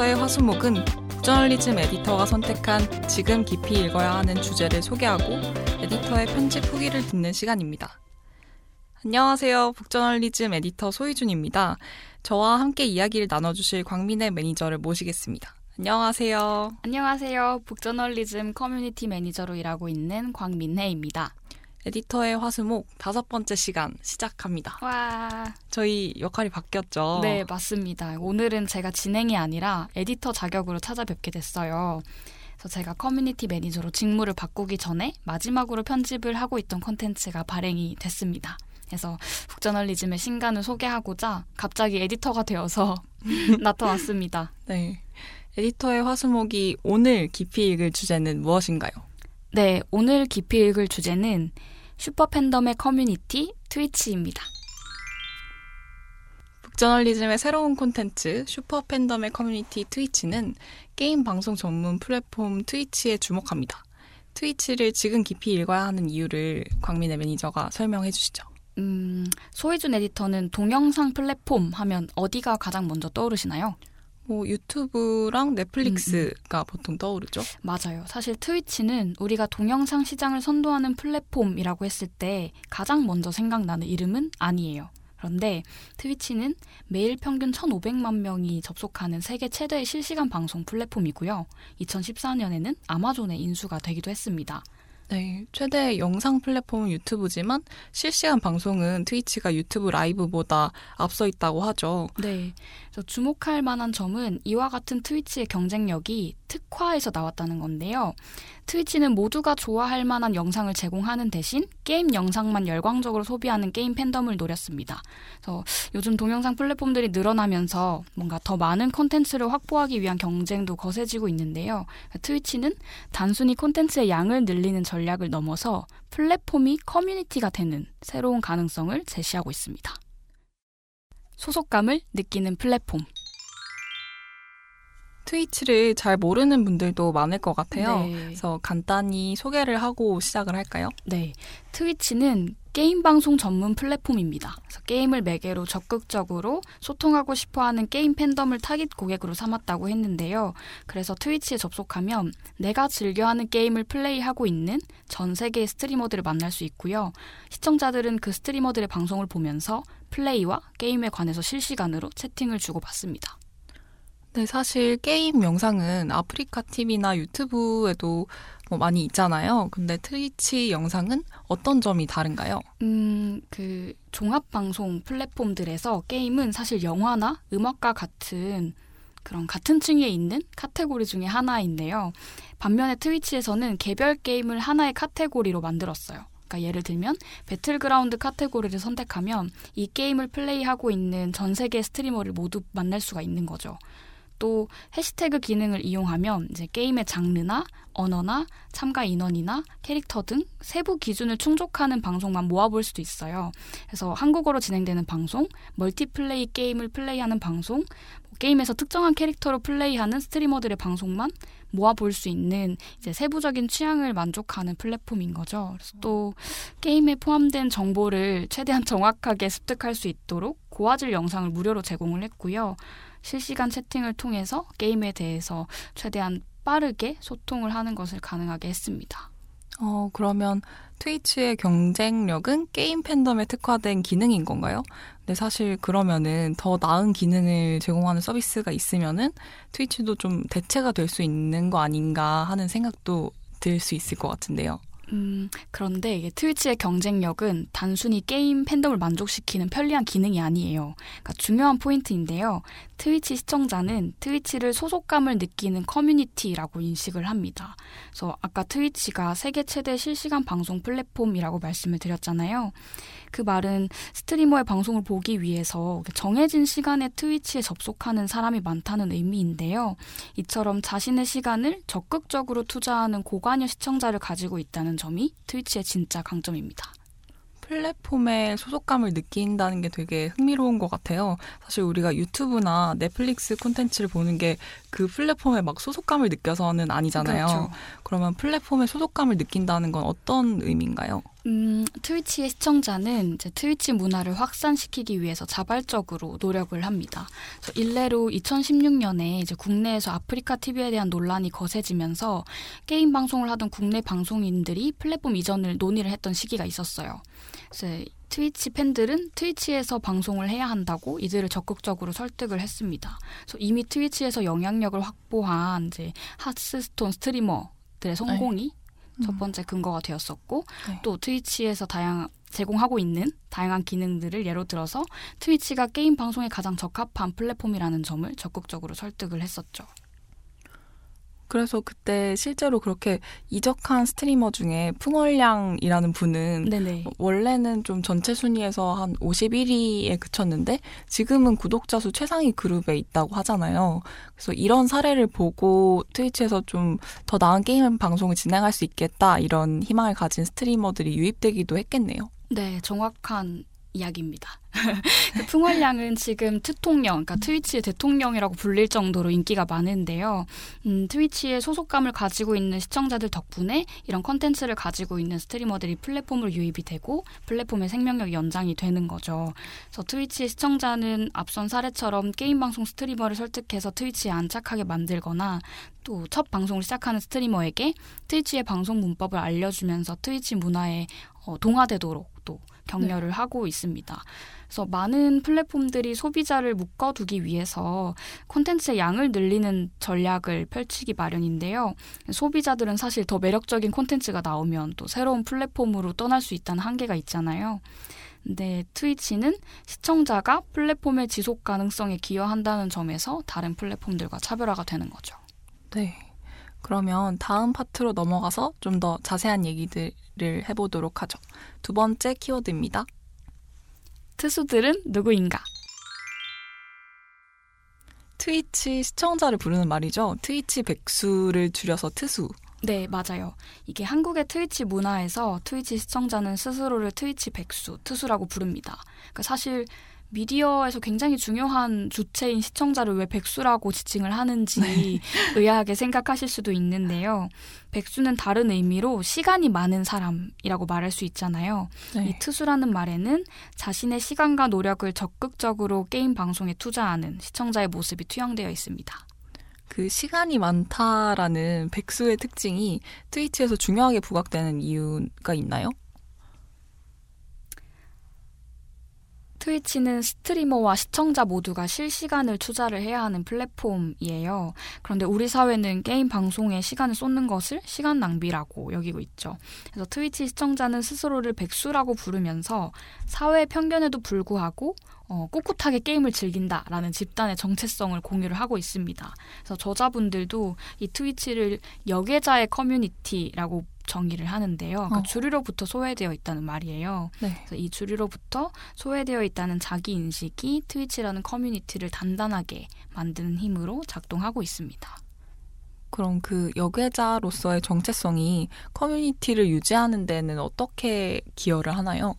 에디터의 화수목은 북저널리즘 에디터가 선택한 지금 깊이 읽어야 하는 주제를 소개하고 에디터의 편집 후기를 듣는 시간입니다. 안녕하세요. 북저널리즘 에디터 소희준입니다. 저와 함께 이야기를 나눠주실 광민의 매니저를 모시겠습니다. 안녕하세요. 안녕하세요. 북저널리즘 커뮤니티 매니저로 일하고 있는 광민혜입니다. 에디터의 화수목 다섯 번째 시간 시작합니다. 와. 저희 역할이 바뀌었죠? 네, 맞습니다. 오늘은 제가 진행이 아니라 에디터 자격으로 찾아뵙게 됐어요. 그래서 제가 커뮤니티 매니저로 직무를 바꾸기 전에 마지막으로 편집을 하고 있던 콘텐츠가 발행이 됐습니다. 그래서 북저널리즘의 신간을 소개하고자 갑자기 에디터가 되어서 나타났습니다. 네. 에디터의 화수목이 오늘 깊이 읽을 주제는 무엇인가요? 네, 오늘 깊이 읽을 주제는 슈퍼 팬덤의 커뮤니티 트위치입니다. 북저널리즘의 새로운 콘텐츠 슈퍼 팬덤의 커뮤니티 트위치는 게임 방송 전문 플랫폼 트위치에 주목합니다. 트위치를 지금 깊이 읽어야 하는 이유를 광민의 매니저가 설명해 주시죠. 음, 소희준 에디터는 동영상 플랫폼 하면 어디가 가장 먼저 떠오르시나요? 뭐 유튜브랑 넷플릭스가 음, 음. 보통 떠오르죠. 맞아요. 사실 트위치는 우리가 동영상 시장을 선도하는 플랫폼이라고 했을 때 가장 먼저 생각나는 이름은 아니에요. 그런데 트위치는 매일 평균 1,500만 명이 접속하는 세계 최대의 실시간 방송 플랫폼이고요. 2014년에는 아마존의 인수가 되기도 했습니다. 네, 최대 영상 플랫폼은 유튜브지만 실시간 방송은 트위치가 유튜브 라이브보다 앞서 있다고 하죠. 네. 그래서 주목할 만한 점은 이와 같은 트위치의 경쟁력이 특화에서 나왔다는 건데요. 트위치는 모두가 좋아할 만한 영상을 제공하는 대신 게임 영상만 열광적으로 소비하는 게임 팬덤을 노렸습니다. 그래서 요즘 동영상 플랫폼들이 늘어나면서 뭔가 더 많은 콘텐츠를 확보하기 위한 경쟁도 거세지고 있는데요. 트위치는 단순히 콘텐츠의 양을 늘리는 전략을 넘어서 플랫폼이 커뮤니티가 되는 새로운 가능성을 제시하고 있습니다. 소속감을 느끼는 플랫폼. 트위치를 잘 모르는 분들도 많을 것 같아요. 네. 그래서 간단히 소개를 하고 시작을 할까요? 네. 트위치는 게임 방송 전문 플랫폼입니다. 그래서 게임을 매개로 적극적으로 소통하고 싶어 하는 게임 팬덤을 타깃 고객으로 삼았다고 했는데요. 그래서 트위치에 접속하면 내가 즐겨하는 게임을 플레이하고 있는 전 세계의 스트리머들을 만날 수 있고요. 시청자들은 그 스트리머들의 방송을 보면서 플레이와 게임에 관해서 실시간으로 채팅을 주고받습니다. 네, 사실 게임 영상은 아프리카 TV나 유튜브에도 뭐 많이 있잖아요. 근데 트위치 영상은 어떤 점이 다른가요? 음, 그 종합방송 플랫폼들에서 게임은 사실 영화나 음악과 같은 그런 같은 층위에 있는 카테고리 중에 하나인데요. 반면에 트위치에서는 개별 게임을 하나의 카테고리로 만들었어요. 그러니까 예를 들면 배틀그라운드 카테고리를 선택하면 이 게임을 플레이하고 있는 전 세계 스트리머를 모두 만날 수가 있는 거죠. 또 해시태그 기능을 이용하면 이제 게임의 장르나 언어나 참가 인원이나 캐릭터 등 세부 기준을 충족하는 방송만 모아볼 수도 있어요. 그래서 한국어로 진행되는 방송, 멀티플레이 게임을 플레이하는 방송, 뭐 게임에서 특정한 캐릭터로 플레이하는 스트리머들의 방송만 모아볼 수 있는 이제 세부적인 취향을 만족하는 플랫폼인 거죠. 그래서 또 게임에 포함된 정보를 최대한 정확하게 습득할 수 있도록 고화질 영상을 무료로 제공을 했고요. 실시간 채팅을 통해서 게임에 대해서 최대한 빠르게 소통을 하는 것을 가능하게 했습니다. 어, 그러면 트위치의 경쟁력은 게임 팬덤에 특화된 기능인 건가요? 근데 사실 그러면은 더 나은 기능을 제공하는 서비스가 있으면은 트위치도 좀 대체가 될 수 있는 거 아닌가 하는 생각도 들 수 있을 것 같은데요. 음, 그런데 이게 트위치의 경쟁력은 단순히 게임 팬덤을 만족시키는 편리한 기능이 아니에요. 그러니까 중요한 포인트인데요. 트위치 시청자는 트위치를 소속감을 느끼는 커뮤니티라고 인식을 합니다. 그래서 아까 트위치가 세계 최대 실시간 방송 플랫폼이라고 말씀을 드렸잖아요. 그 말은 스트리머의 방송을 보기 위해서 정해진 시간에 트위치에 접속하는 사람이 많다는 의미인데요. 이처럼 자신의 시간을 적극적으로 투자하는 고관여 시청자를 가지고 있다는 점이 트위치의 진짜 강점입니다. 플랫폼에 소속감을 느낀다는 게 되게 흥미로운 것 같아요. 사실 우리가 유튜브나 넷플릭스 콘텐츠를 보는 게 그 플랫폼에 막 소속감을 느껴서는 아니잖아요. 그렇죠. 그러면 플랫폼에 소속감을 느낀다는 건 어떤 의미인가요? 음, 트위치의 시청자는 이제 트위치 문화를 확산시키기 위해서 자발적으로 노력을 합니다. 일례로 2016년에 이제 국내에서 아프리카 TV에 대한 논란이 거세지면서 게임 방송을 하던 국내 방송인들이 플랫폼 이전을 논의를 했던 시기가 있었어요. 트위치 팬들은 트위치에서 방송을 해야 한다고 이들을 적극적으로 설득을 했습니다. 그래서 이미 트위치에서 영향력을 확보한 이제 하스스톤 스트리머 들의 성공이 네. 첫 음. 번째 근거가 되었었고 네. 또 트위치에서 다양 제공하고 있는 다양한 기능들을 예로 들어서 트위치가 게임 방송에 가장 적합한 플랫폼이라는 점을 적극적으로 설득을 했었죠. 그래서 그때 실제로 그렇게 이적한 스트리머 중에 풍월량이라는 분은 네네. 원래는 좀 전체 순위에서 한 51위에 그쳤는데 지금은 구독자 수 최상위 그룹에 있다고 하잖아요. 그래서 이런 사례를 보고 트위치에서 좀 더 나은 게임 방송을 진행할 수 있겠다 이런 희망을 가진 스트리머들이 유입되기도 했겠네요. 네, 정확한 이야기입니다. 그 풍월량은 지금 트통령, 그러니까 트위치의 대통령이라고 불릴 정도로 인기가 많은데요. 음, 트위치에 소속감을 가지고 있는 시청자들 덕분에 이런 컨텐츠를 가지고 있는 스트리머들이 플랫폼으로 유입이 되고 플랫폼의 생명력 연장이 되는 거죠. 그래서 트위치 시청자는 앞선 사례처럼 게임 방송 스트리머를 설득해서 트위치에 안착하게 만들거나 또 첫 방송을 시작하는 스트리머에게 트위치의 방송 문법을 알려주면서 트위치 문화에 어, 동화되도록 또 격려를 네. 하고 있습니다. 그래서 많은 플랫폼들이 소비자를 묶어두기 위해서 콘텐츠의 양을 늘리는 전략을 펼치기 마련인데요. 소비자들은 사실 더 매력적인 콘텐츠가 나오면 또 새로운 플랫폼으로 떠날 수 있다는 한계가 있잖아요. 근데 트위치는 시청자가 플랫폼의 지속 가능성에 기여한다는 점에서 다른 플랫폼들과 차별화가 되는 거죠. 네. 그러면 다음 파트로 넘어가서 좀 더 자세한 얘기들을 해보도록 하죠. 두 번째 키워드입니다. 트수들은 누구인가? 트위치 시청자를 부르는 말이죠. 트위치 백수를 줄여서 트수. 네, 맞아요. 이게 한국의 트위치 문화에서 트위치 시청자는 스스로를 트위치 백수, 트수라고 부릅니다. 그러니까 사실 미디어에서 굉장히 중요한 주체인 시청자를 왜 백수라고 지칭을 하는지 네. 의아하게 생각하실 수도 있는데요. 백수는 다른 의미로 시간이 많은 사람이라고 말할 수 있잖아요. 네. 이 트수라는 말에는 자신의 시간과 노력을 적극적으로 게임 방송에 투자하는 시청자의 모습이 투영되어 있습니다. 그 시간이 많다라는 백수의 특징이 트위치에서 중요하게 부각되는 이유가 있나요? 트위치는 스트리머와 시청자 모두가 실시간을 투자를 해야 하는 플랫폼이에요. 그런데 우리 사회는 게임 방송에 시간을 쏟는 것을 시간 낭비라고 여기고 있죠. 그래서 트위치 시청자는 스스로를 백수라고 부르면서 사회 편견에도 불구하고 어, 꿋꿋하게 게임을 즐긴다라는 집단의 정체성을 공유를 하고 있습니다. 그래서 저자분들도 이 트위치를 여계자의 커뮤니티라고 정의를 하는데요. 그러니까 어. 주류로부터 소외되어 있다는 말이에요. 네. 그래서 이 주류로부터 소외되어 있다는 자기 인식이 트위치라는 커뮤니티를 단단하게 만드는 힘으로 작동하고 있습니다. 그럼 그 여계자로서의 정체성이 커뮤니티를 유지하는 데는 어떻게 기여를 하나요?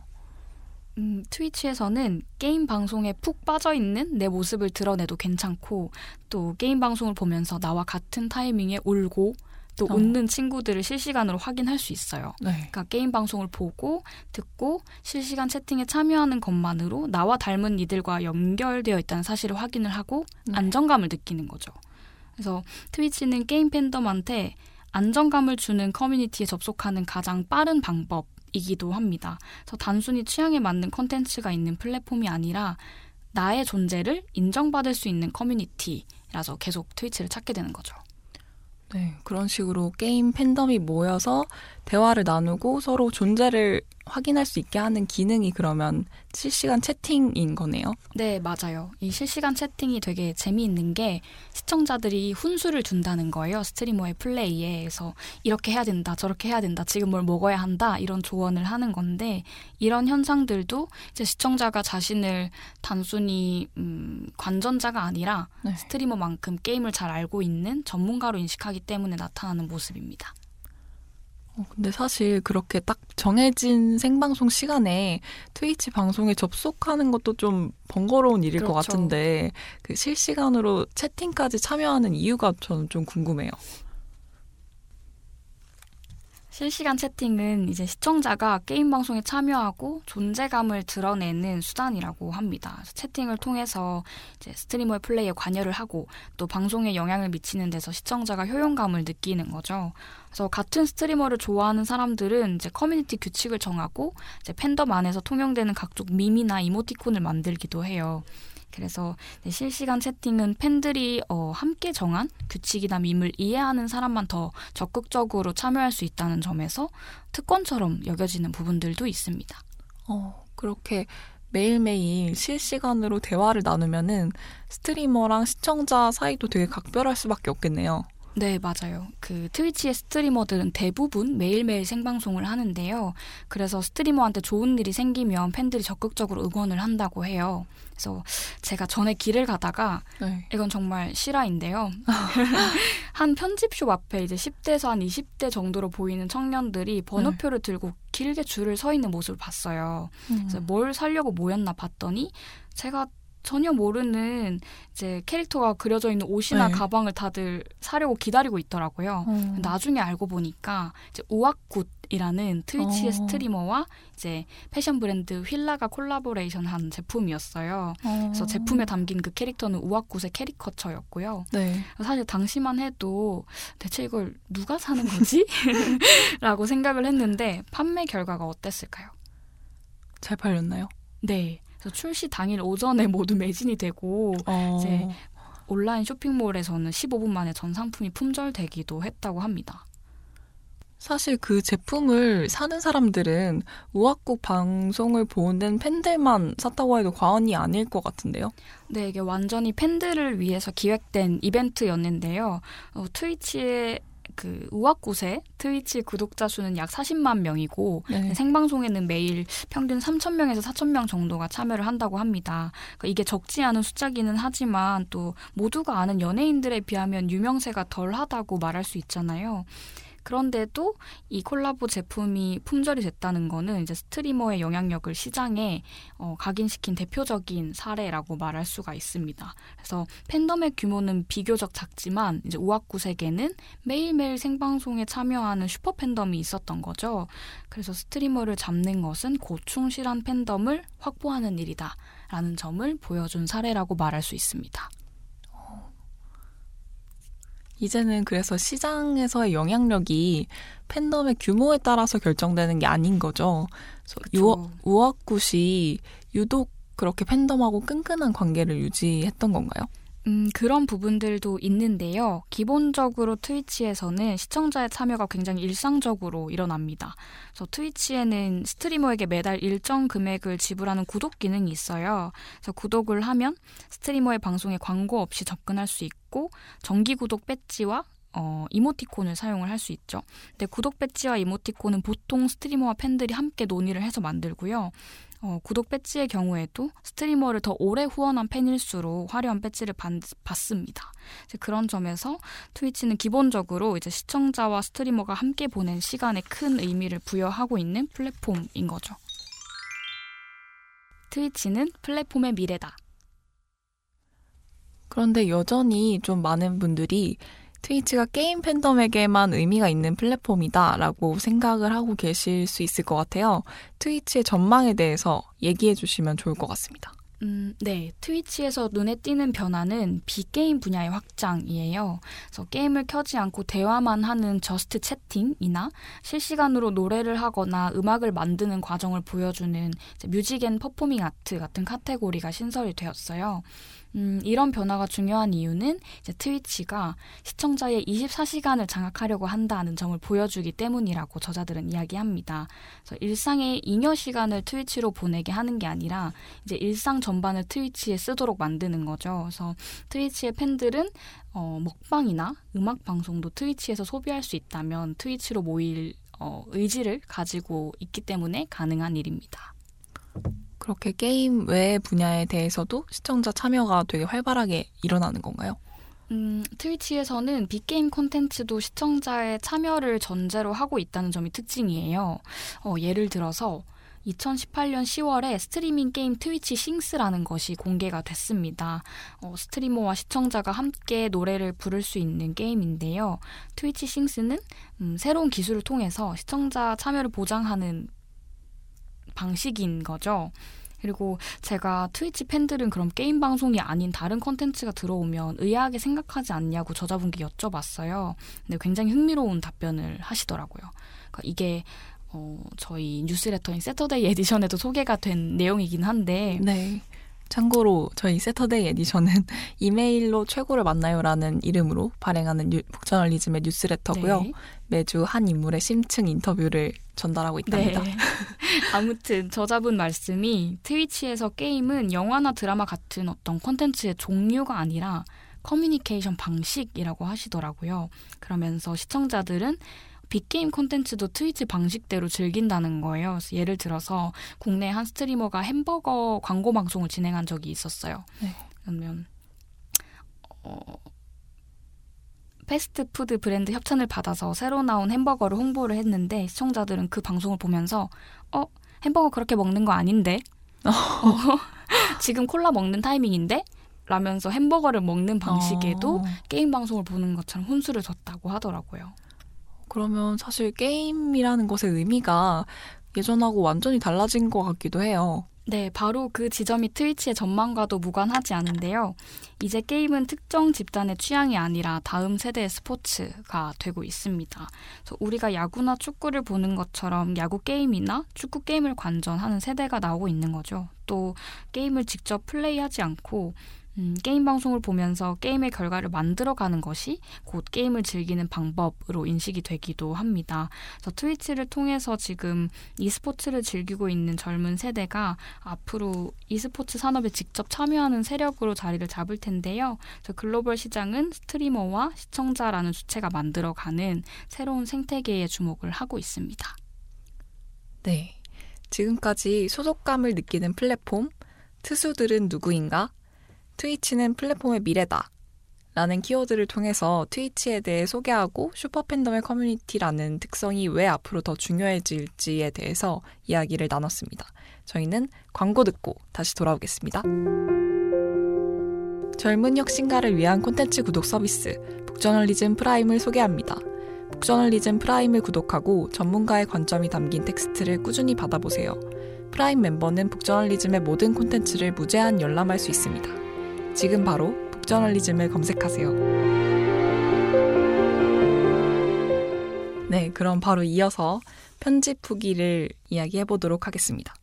음, 트위치에서는 게임 방송에 푹 빠져 있는 내 모습을 드러내도 괜찮고 또 게임 방송을 보면서 나와 같은 타이밍에 울고 또 어. 웃는 친구들을 실시간으로 확인할 수 있어요. 네. 그러니까 게임 방송을 보고 듣고 실시간 채팅에 참여하는 것만으로 나와 닮은 이들과 연결되어 있다는 사실을 확인을 하고 네. 안정감을 느끼는 거죠. 그래서 트위치는 게임 팬덤한테 안정감을 주는 커뮤니티에 접속하는 가장 빠른 방법 이기도 합니다. 그래서 단순히 취향에 맞는 컨텐츠가 있는 플랫폼이 아니라 나의 존재를 인정받을 수 있는 커뮤니티라서 계속 트위치를 찾게 되는 거죠. 네, 그런 식으로 게임 팬덤이 모여서 대화를 나누고 서로 존재를 확인할 수 있게 하는 기능이 그러면 실시간 채팅인 거네요. 네, 맞아요. 이 실시간 채팅이 되게 재미있는 게 시청자들이 훈수를 준다는 거예요. 스트리머의 플레이에. 그래서 이렇게 해야 된다, 저렇게 해야 된다, 지금 뭘 먹어야 한다, 이런 조언을 하는 건데 이런 현상들도 이제 시청자가 자신을 단순히 음, 관전자가 아니라 네. 스트리머만큼 게임을 잘 알고 있는 전문가로 인식하기 때문에 나타나는 모습입니다. 어, 근데 사실 그렇게 딱 정해진 생방송 시간에 트위치 방송에 접속하는 것도 좀 번거로운 일일 그렇죠. 것 같은데 그 실시간으로 채팅까지 참여하는 이유가 저는 좀 궁금해요. 실시간 채팅은 이제 시청자가 게임 방송에 참여하고 존재감을 드러내는 수단이라고 합니다. 채팅을 통해서 이제 스트리머의 플레이에 관여를 하고 또 방송에 영향을 미치는 데서 시청자가 효용감을 느끼는 거죠. 그래서 같은 스트리머를 좋아하는 사람들은 이제 커뮤니티 규칙을 정하고 이제 팬덤 안에서 통용되는 각종 밈이나 이모티콘을 만들기도 해요. 그래서 실시간 채팅은 팬들이 어, 함께 정한 규칙이나 밈을 이해하는 사람만 더 적극적으로 참여할 수 있다는 점에서 특권처럼 여겨지는 부분들도 있습니다. 어, 그렇게 매일매일 실시간으로 대화를 나누면은 스트리머랑 시청자 사이도 되게 각별할 수밖에 없겠네요. 네, 맞아요. 그 트위치의 스트리머들은 대부분 매일매일 생방송을 하는데요. 그래서 스트리머한테 좋은 일이 생기면 팬들이 적극적으로 응원을 한다고 해요. 그래서 제가 전에 길을 가다가 네. 이건 정말 실화인데요. 한 편집숍 앞에 이제 10대에서 한 20대 정도로 보이는 청년들이 번호표를 네. 들고 길게 줄을 서 있는 모습을 봤어요. 음. 그래서 뭘 살려고 모였나 봤더니 제가 전혀 모르는 이제 캐릭터가 그려져 있는 옷이나 네. 가방을 다들 사려고 기다리고 있더라고요. 어. 나중에 알고 보니까 이제 우악굿이라는 트위치의 어. 스트리머와 이제 패션 브랜드 휠라가 콜라보레이션한 제품이었어요. 어. 그래서 제품에 담긴 그 캐릭터는 우악굿의 캐리커처였고요. 네. 사실 당시만 해도 대체 이걸 누가 사는 거지? 라고 생각을 했는데 판매 결과가 어땠을까요? 잘 팔렸나요? 네. 그래서 출시 당일 오전에 모두 매진이 되고 어. 이제 온라인 쇼핑몰에서는 15분 만에 전 상품이 품절되기도 했다고 합니다. 사실 그 제품을 사는 사람들은 우악국 방송을 보는 팬들만 샀다고 해도 과언이 아닐 것 같은데요. 네, 이게 완전히 팬들을 위해서 기획된 이벤트였는데요. 어, 트위치에 그 우악곳의 트위치 구독자 수는 약 40만 명이고 네. 생방송에는 매일 평균 3천 명에서 4천 명 정도가 참여를 한다고 합니다. 그러니까 이게 적지 않은 숫자기는 하지만 또 모두가 아는 연예인들에 비하면 유명세가 덜하다고 말할 수 있잖아요. 그런데도 이 콜라보 제품이 품절이 됐다는 거는 이제 스트리머의 영향력을 시장에 어, 각인시킨 대표적인 사례라고 말할 수가 있습니다. 그래서 팬덤의 규모는 비교적 작지만 이제 우악구세계는 매일매일 생방송에 참여하는 슈퍼 팬덤이 있었던 거죠. 그래서 스트리머를 잡는 것은 고충실한 팬덤을 확보하는 일이다 라는 점을 보여준 사례라고 말할 수 있습니다. 이제는 그래서 시장에서의 영향력이 팬덤의 규모에 따라서 결정되는 게 아닌 거죠. 그래서 우악굿이 유독 그렇게 팬덤하고 끈끈한 관계를 유지했던 건가요? 음, 그런 부분들도 있는데요. 기본적으로 트위치에서는 시청자의 참여가 굉장히 일상적으로 일어납니다. 그래서 트위치에는 스트리머에게 매달 일정 금액을 지불하는 구독 기능이 있어요. 그래서 구독을 하면 스트리머의 방송에 광고 없이 접근할 수 있고 정기 구독 배지와 어, 이모티콘을 사용을 할 수 있죠. 근데 구독 배지와 이모티콘은 보통 스트리머와 팬들이 함께 논의를 해서 만들고요. 어, 구독 배지의 경우에도 스트리머를 더 오래 후원한 팬일수록 화려한 배지를 받, 받습니다. 그런 점에서 트위치는 기본적으로 이제 시청자와 스트리머가 함께 보낸 시간에 큰 의미를 부여하고 있는 플랫폼인 거죠. 트위치는 플랫폼의 미래다. 그런데 여전히 좀 많은 분들이 트위치가 게임 팬덤에게만 의미가 있는 플랫폼이다라고 생각을 하고 계실 수 있을 것 같아요. 트위치의 전망에 대해서 얘기해 주시면 좋을 것 같습니다. 음, 네. 트위치에서 눈에 띄는 변화는 비게임 분야의 확장이에요. 그래서 게임을 켜지 않고 대화만 하는 Just Chatting이나 실시간으로 노래를 하거나 음악을 만드는 과정을 보여주는 Music and Performing Arts 같은 카테고리가 신설이 되었어요. 음, 이런 변화가 중요한 이유는 이제 트위치가 시청자의 24시간을 장악하려고 한다는 점을 보여주기 때문이라고 저자들은 이야기합니다. 그래서 일상의 잉여 시간을 트위치로 보내게 하는 게 아니라 이제 일상 전반을 트위치에 쓰도록 만드는 거죠. 그래서 트위치의 팬들은 어, 먹방이나 음악 방송도 트위치에서 소비할 수 있다면 트위치로 모일 어, 의지를 가지고 있기 때문에 가능한 일입니다. 그렇게 게임 외 분야에 대해서도 시청자 참여가 되게 활발하게 일어나는 건가요? 음, 트위치에서는 비게임 콘텐츠도 시청자의 참여를 전제로 하고 있다는 점이 특징이에요. 어, 예를 들어서 2018년 10월에 스트리밍 게임 Twitch Sings라는 것이 공개가 됐습니다. 어, 스트리머와 시청자가 함께 노래를 부를 수 있는 게임인데요. Twitch Sings는 음, 새로운 기술을 통해서 시청자 참여를 보장하는 방식인 거죠. 그리고 제가 트위치 팬들은 그럼 게임 방송이 아닌 다른 컨텐츠가 들어오면 의아하게 생각하지 않냐고 저자분께 여쭤봤어요. 근데 굉장히 흥미로운 답변을 하시더라고요. 그러니까 이게 어, 저희 뉴스레터인 세터데이 에디션에도 소개가 된 내용이긴 한데. 네. 참고로 저희 Saturday Edition은 이메일로 최고를 만나요라는 이름으로 발행하는 유, 북저널리즘의 뉴스레터고요. 네. 매주 한 인물의 심층 인터뷰를 전달하고 있답니다. 네. 아무튼 저자분 말씀이 트위치에서 게임은 영화나 드라마 같은 어떤 콘텐츠의 종류가 아니라 커뮤니케이션 방식이라고 하시더라고요. 그러면서 시청자들은 빅게임 콘텐츠도 트위치 방식대로 즐긴다는 거예요. 예를 들어서 국내 한 스트리머가 햄버거 광고 방송을 진행한 적이 있었어요. 네. 그러면 어, 패스트푸드 브랜드 협찬을 받아서 새로 나온 햄버거를 홍보를 했는데 시청자들은 그 방송을 보면서 어 햄버거 그렇게 먹는 거 아닌데 어, 지금 콜라 먹는 타이밍인데 라면서 햄버거를 먹는 방식에도 어. 게임 방송을 보는 것처럼 혼수를 줬다고 하더라고요. 그러면 사실 게임이라는 것의 의미가 예전하고 완전히 달라진 것 같기도 해요. 네, 바로 그 지점이 트위치의 전망과도 무관하지 않은데요. 이제 게임은 특정 집단의 취향이 아니라 다음 세대의 스포츠가 되고 있습니다. 우리가 야구나 축구를 보는 것처럼 야구 게임이나 축구 게임을 관전하는 세대가 나오고 있는 거죠. 또 게임을 직접 플레이하지 않고 음, 게임 방송을 보면서 게임의 결과를 만들어가는 것이 곧 게임을 즐기는 방법으로 인식이 되기도 합니다. 그래서 트위치를 통해서 지금 e스포츠를 즐기고 있는 젊은 세대가 앞으로 e스포츠 산업에 직접 참여하는 세력으로 자리를 잡을 텐데요. 글로벌 시장은 스트리머와 시청자라는 주체가 만들어가는 새로운 생태계에 주목을 하고 있습니다. 네. 지금까지 소속감을 느끼는 플랫폼, 트수들은 누구인가? 트위치는 플랫폼의 미래다. 라는 키워드를 통해서 트위치에 대해 소개하고 슈퍼팬덤의 커뮤니티라는 특성이 왜 앞으로 더 중요해질지에 대해서 이야기를 나눴습니다. 저희는 광고 듣고 다시 돌아오겠습니다. 젊은 혁신가를 위한 콘텐츠 구독 서비스 북저널리즘 프라임을 소개합니다. 북저널리즘 프라임을 구독하고 전문가의 관점이 담긴 텍스트를 꾸준히 받아보세요. 프라임 멤버는 북저널리즘의 모든 콘텐츠를 무제한 열람할 수 있습니다. 지금 바로 북저널리즘을 검색하세요. 네, 그럼 바로 이어서 편집 후기를 이야기해 보도록 하겠습니다.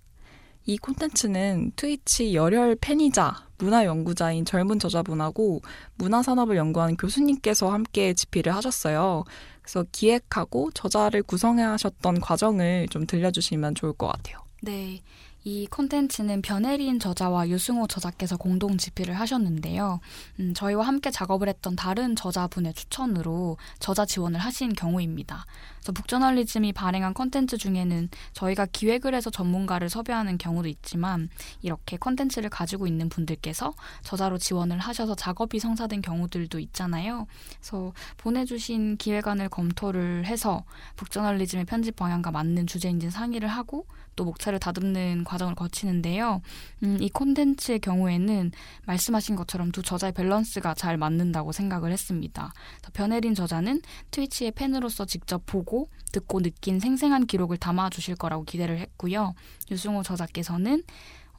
이 콘텐츠는 트위치 열혈 팬이자 문화 연구자인 젊은 저자분하고 문화 산업을 연구하는 교수님께서 함께 집필을 하셨어요. 그래서 기획하고 저자를 구성해 하셨던 과정을 좀 들려주시면 좋을 것 같아요. 네. 이 콘텐츠는 변혜린 저자와 유승호 저자께서 공동 집필을 하셨는데요. 음, 저희와 함께 작업을 했던 다른 저자분의 추천으로 저자 지원을 하신 경우입니다. 그래서 북저널리즘이 발행한 콘텐츠 중에는 저희가 기획을 해서 전문가를 섭외하는 경우도 있지만 이렇게 콘텐츠를 가지고 있는 분들께서 저자로 지원을 하셔서 작업이 성사된 경우들도 있잖아요. 그래서 보내주신 기획안을 검토를 해서 북저널리즘의 편집 방향과 맞는 주제인지 상의를 하고 또 목차를 다듬는 과정을 거치는데요. 음, 이 콘텐츠의 경우에는 말씀하신 것처럼 두 저자의 밸런스가 잘 맞는다고 생각을 했습니다. 변혜린 저자는 트위치의 팬으로서 직접 보고 듣고 느낀 생생한 기록을 담아 주실 거라고 기대를 했고요. 유승호 저자께서는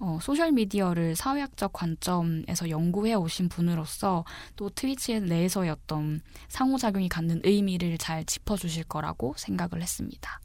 어, 소셜미디어를 사회학적 관점에서 연구해 오신 분으로서 또 트위치 내에서의 어떤 상호작용이 갖는 의미를 잘 짚어주실 거라고 생각을 했습니다.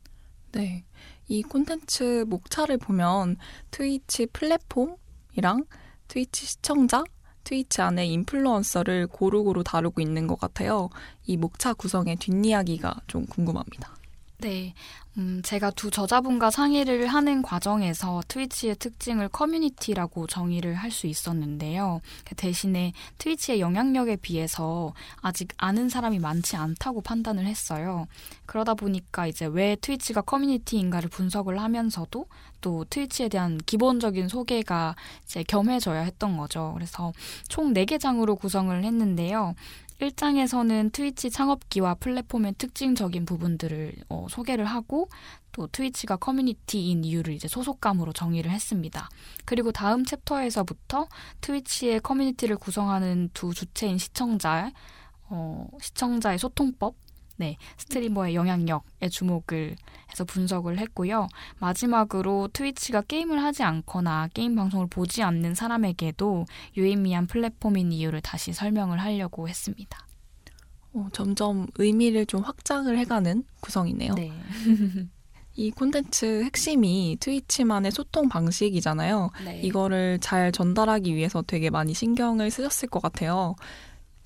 네. 이 콘텐츠 목차를 보면 트위치 플랫폼이랑 트위치 시청자, 트위치 안에 인플루언서를 고루고루 다루고 있는 것 같아요. 이 목차 구성의 뒷이야기가 좀 궁금합니다. 네. 음, 제가 두 저자분과 상의를 하는 과정에서 트위치의 특징을 커뮤니티라고 정의를 할 수 있었는데요. 그 대신에 트위치의 영향력에 비해서 아직 아는 사람이 많지 않다고 판단을 했어요. 그러다 보니까 이제 왜 트위치가 커뮤니티인가를 분석을 하면서도 또 트위치에 대한 기본적인 소개가 이제 겸해져야 했던 거죠. 그래서 총 4개 장으로 구성을 했는데요. 1장에서는 트위치 창업기와 플랫폼의 특징적인 부분들을 어, 소개를 하고 또 트위치가 커뮤니티인 이유를 이제 소속감으로 정의를 했습니다. 그리고 다음 챕터에서부터 트위치의 커뮤니티를 구성하는 두 주체인 시청자, 어, 시청자의 소통법, 네, 스트리머의 영향력에 주목을 해서 분석을 했고요. 마지막으로 트위치가 게임을 하지 않거나 게임 방송을 보지 않는 사람에게도 유의미한 플랫폼인 이유를 다시 설명을 하려고 했습니다. 어, 점점 의미를 좀 확장을 해가는 구성이네요. 네. 이 콘텐츠 핵심이 트위치만의 소통 방식이잖아요. 네. 이거를 잘 전달하기 위해서 되게 많이 신경을 쓰셨을 것 같아요.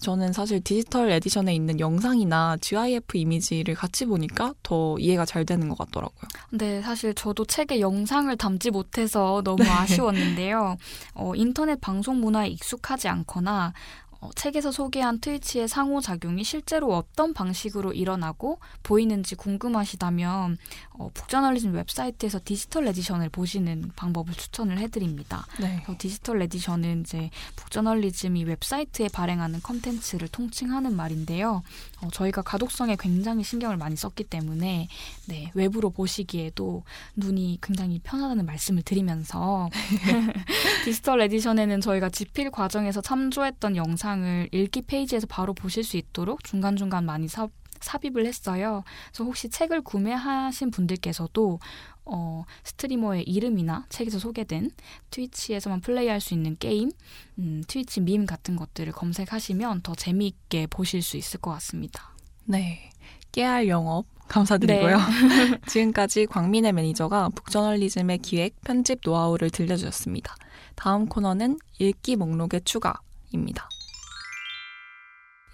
저는 사실 디지털 edition에 있는 영상이나 GIF 이미지를 같이 보니까 더 이해가 잘 되는 것 같더라고요. 네, 사실 저도 책에 영상을 담지 못해서 너무 네. 아쉬웠는데요. 어, 인터넷 방송 문화에 익숙하지 않거나 어, 책에서 소개한 트위치의 상호작용이 실제로 어떤 방식으로 일어나고 보이는지 궁금하시다면 어, 북저널리즘 웹사이트에서 digital edition을 보시는 방법을 추천을 해드립니다. 네. digital edition은 이제 북저널리즘이 웹사이트에 발행하는 컨텐츠를 통칭하는 말인데요. 어, 저희가 가독성에 굉장히 신경을 많이 썼기 때문에 네, 웹으로 보시기에도 눈이 굉장히 편하다는 말씀을 드리면서 digital edition에는 저희가 집필 과정에서 참조했던 영상 을 읽기 페이지에서 바로 보실 수 있도록 중간중간 많이 사, 삽입을 했어요. 그래서 혹시 책을 구매하신 분들께서도 어, 스트리머의 이름이나 책에서 소개된 트위치에서만 플레이할 수 있는 게임, 음, 트위치 밈 같은 것들을 검색하시면 더 재미있게 보실 수 있을 것 같습니다. 네. 깨알 영업 감사드리고요. 네. 지금까지 곽민해 매니저가 북저널리즘의 기획, 편집 노하우를 들려주셨습니다. 다음 코너는 읽기 목록에 추가입니다.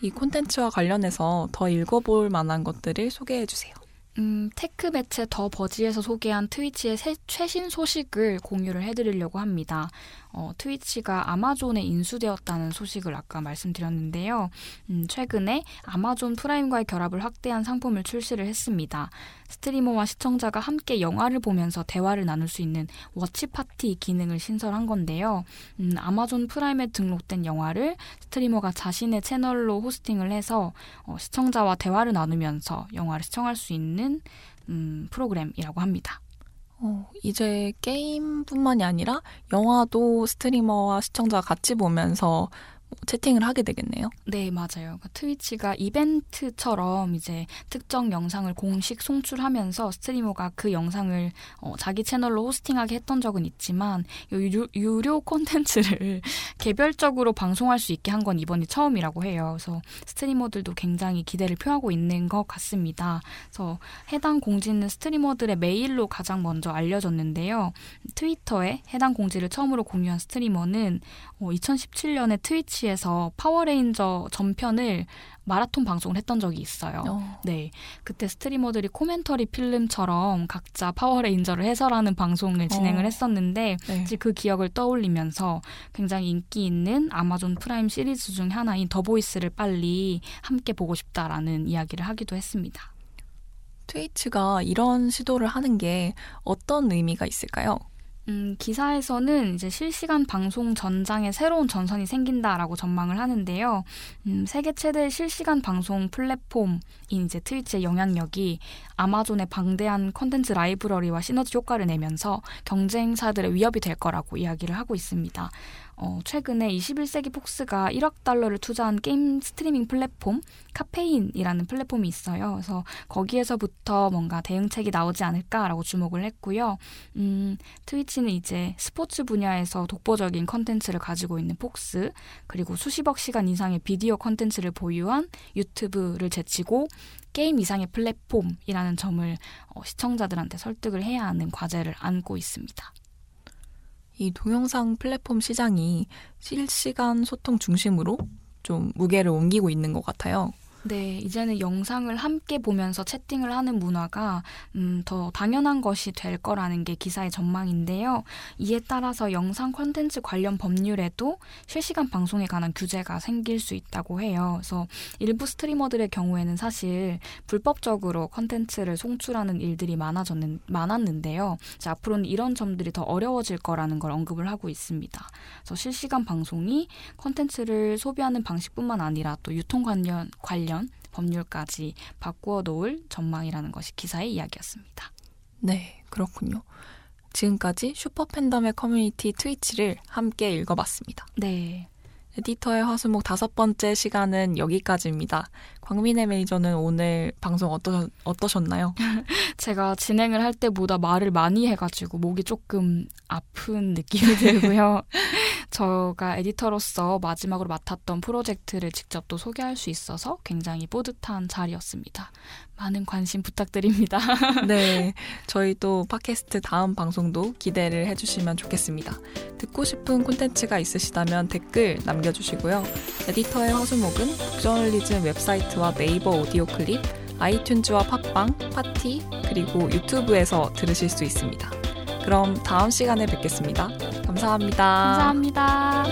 이 콘텐츠와 관련해서 더 읽어볼 만한 것들을 소개해 주세요. 음, 테크 매체 The Verge에서 소개한 트위치의 새, 최신 소식을 공유를 해드리려고 합니다. 어, 트위치가 아마존에 인수되었다는 소식을 아까 말씀드렸는데요. 음, 최근에 아마존 프라임과의 결합을 확대한 상품을 출시를 했습니다. 스트리머와 시청자가 함께 영화를 보면서 대화를 나눌 수 있는 watch party 기능을 신설한 건데요. 음, 아마존 프라임에 등록된 영화를 스트리머가 자신의 채널로 호스팅을 해서 어, 시청자와 대화를 나누면서 영화를 시청할 수 있는 음, 프로그램이라고 합니다. 어, 이제 게임뿐만이 아니라 영화도 스트리머와 시청자가 같이 보면서 채팅을 하게 되겠네요. 네, 맞아요. 그러니까 트위치가 이벤트처럼 이제 특정 영상을 공식 송출하면서 스트리머가 그 영상을 어, 자기 채널로 호스팅하게 했던 적은 있지만 유료, 유료 콘텐츠를 개별적으로 방송할 수 있게 한 건 이번이 처음이라고 해요. 그래서 스트리머들도 굉장히 기대를 표하고 있는 것 같습니다. 그래서 해당 공지는 스트리머들의 메일로 가장 먼저 알려졌는데요. 트위터에 해당 공지를 처음으로 공유한 스트리머는 어, 2017년에 트위치 에서 파워레인저 전편을 마라톤 방송을 했던 적이 있어요. 어. 네. 그때 스트리머들이 commentary film처럼 각자 파워레인저를 해설하는 방송을 진행을 어. 했었는데 네. 그 기억을 떠올리면서 굉장히 인기 있는 아마존 프라임 시리즈 중 하나인 The Boys를 빨리 함께 보고 싶다라는 이야기를 하기도 했습니다. 트위치가 이런 시도를 하는 게 어떤 의미가 있을까요? 음, 기사에서는 이제 실시간 방송 전장에 새로운 전선이 생긴다라고 전망을 하는데요. 음, 세계 최대 실시간 방송 플랫폼인 이제 트위치의 영향력이 아마존의 방대한 컨텐츠 라이브러리와 시너지 효과를 내면서 경쟁사들에 위협이 될 거라고 이야기를 하고 있습니다. 어, 최근에 21세기 폭스가 1억 달러를 투자한 게임 스트리밍 플랫폼 카페인이라는 플랫폼이 있어요. 그래서 거기에서부터 뭔가 대응책이 나오지 않을까라고 주목을 했고요. 음, 트위치는 이제 스포츠 분야에서 독보적인 컨텐츠를 가지고 있는 폭스 그리고 수십억 시간 이상의 비디오 컨텐츠를 보유한 유튜브를 제치고 게임 이상의 플랫폼이라는 점을 어, 시청자들한테 설득을 해야 하는 과제를 안고 있습니다. 이 동영상 플랫폼 시장이 실시간 소통 중심으로 좀 무게를 옮기고 있는 것 같아요. 네, 이제는 영상을 함께 보면서 채팅을 하는 문화가 음, 더 당연한 것이 될 거라는 게 기사의 전망인데요. 이에 따라서 영상 콘텐츠 관련 법률에도 실시간 방송에 관한 규제가 생길 수 있다고 해요. 그래서 일부 스트리머들의 경우에는 사실 불법적으로 콘텐츠를 송출하는 일들이 많아졌는 많았는데요. 자, 앞으로는 이런 점들이 더 어려워질 거라는 걸 언급을 하고 있습니다. 그래서 실시간 방송이 콘텐츠를 소비하는 방식뿐만 아니라 또 유통 관련 관련 법률까지 바꾸어 놓을 전망이라는 것이 기사의 이야기였습니다. 네, 그렇군요. 지금까지 슈퍼 팬덤의 커뮤니티 트위치를 함께 읽어봤습니다. 네. 에디터의 화수목 다섯 번째 시간은 여기까지입니다. 곽민해 매니저는 오늘 방송 어떠, 어떠셨나요? 제가 진행을 할 때보다 말을 많이 해가지고 목이 조금 아픈 느낌이 들고요. 제가 에디터로서 마지막으로 맡았던 프로젝트를 직접 또 소개할 수 있어서 굉장히 뿌듯한 자리였습니다. 많은 관심 부탁드립니다. 네. 저희 또 팟캐스트 다음 방송도 기대를 해주시면 좋겠습니다. 듣고 싶은 콘텐츠가 있으시다면 댓글 남겨주시고요. 에디터의 화수목은 북저널리즘 웹사이트와 네이버 오디오 클립, 아이튠즈와 팟빵, 팟티, 그리고 유튜브에서 들으실 수 있습니다. 그럼 다음 시간에 뵙겠습니다. 감사합니다. 감사합니다.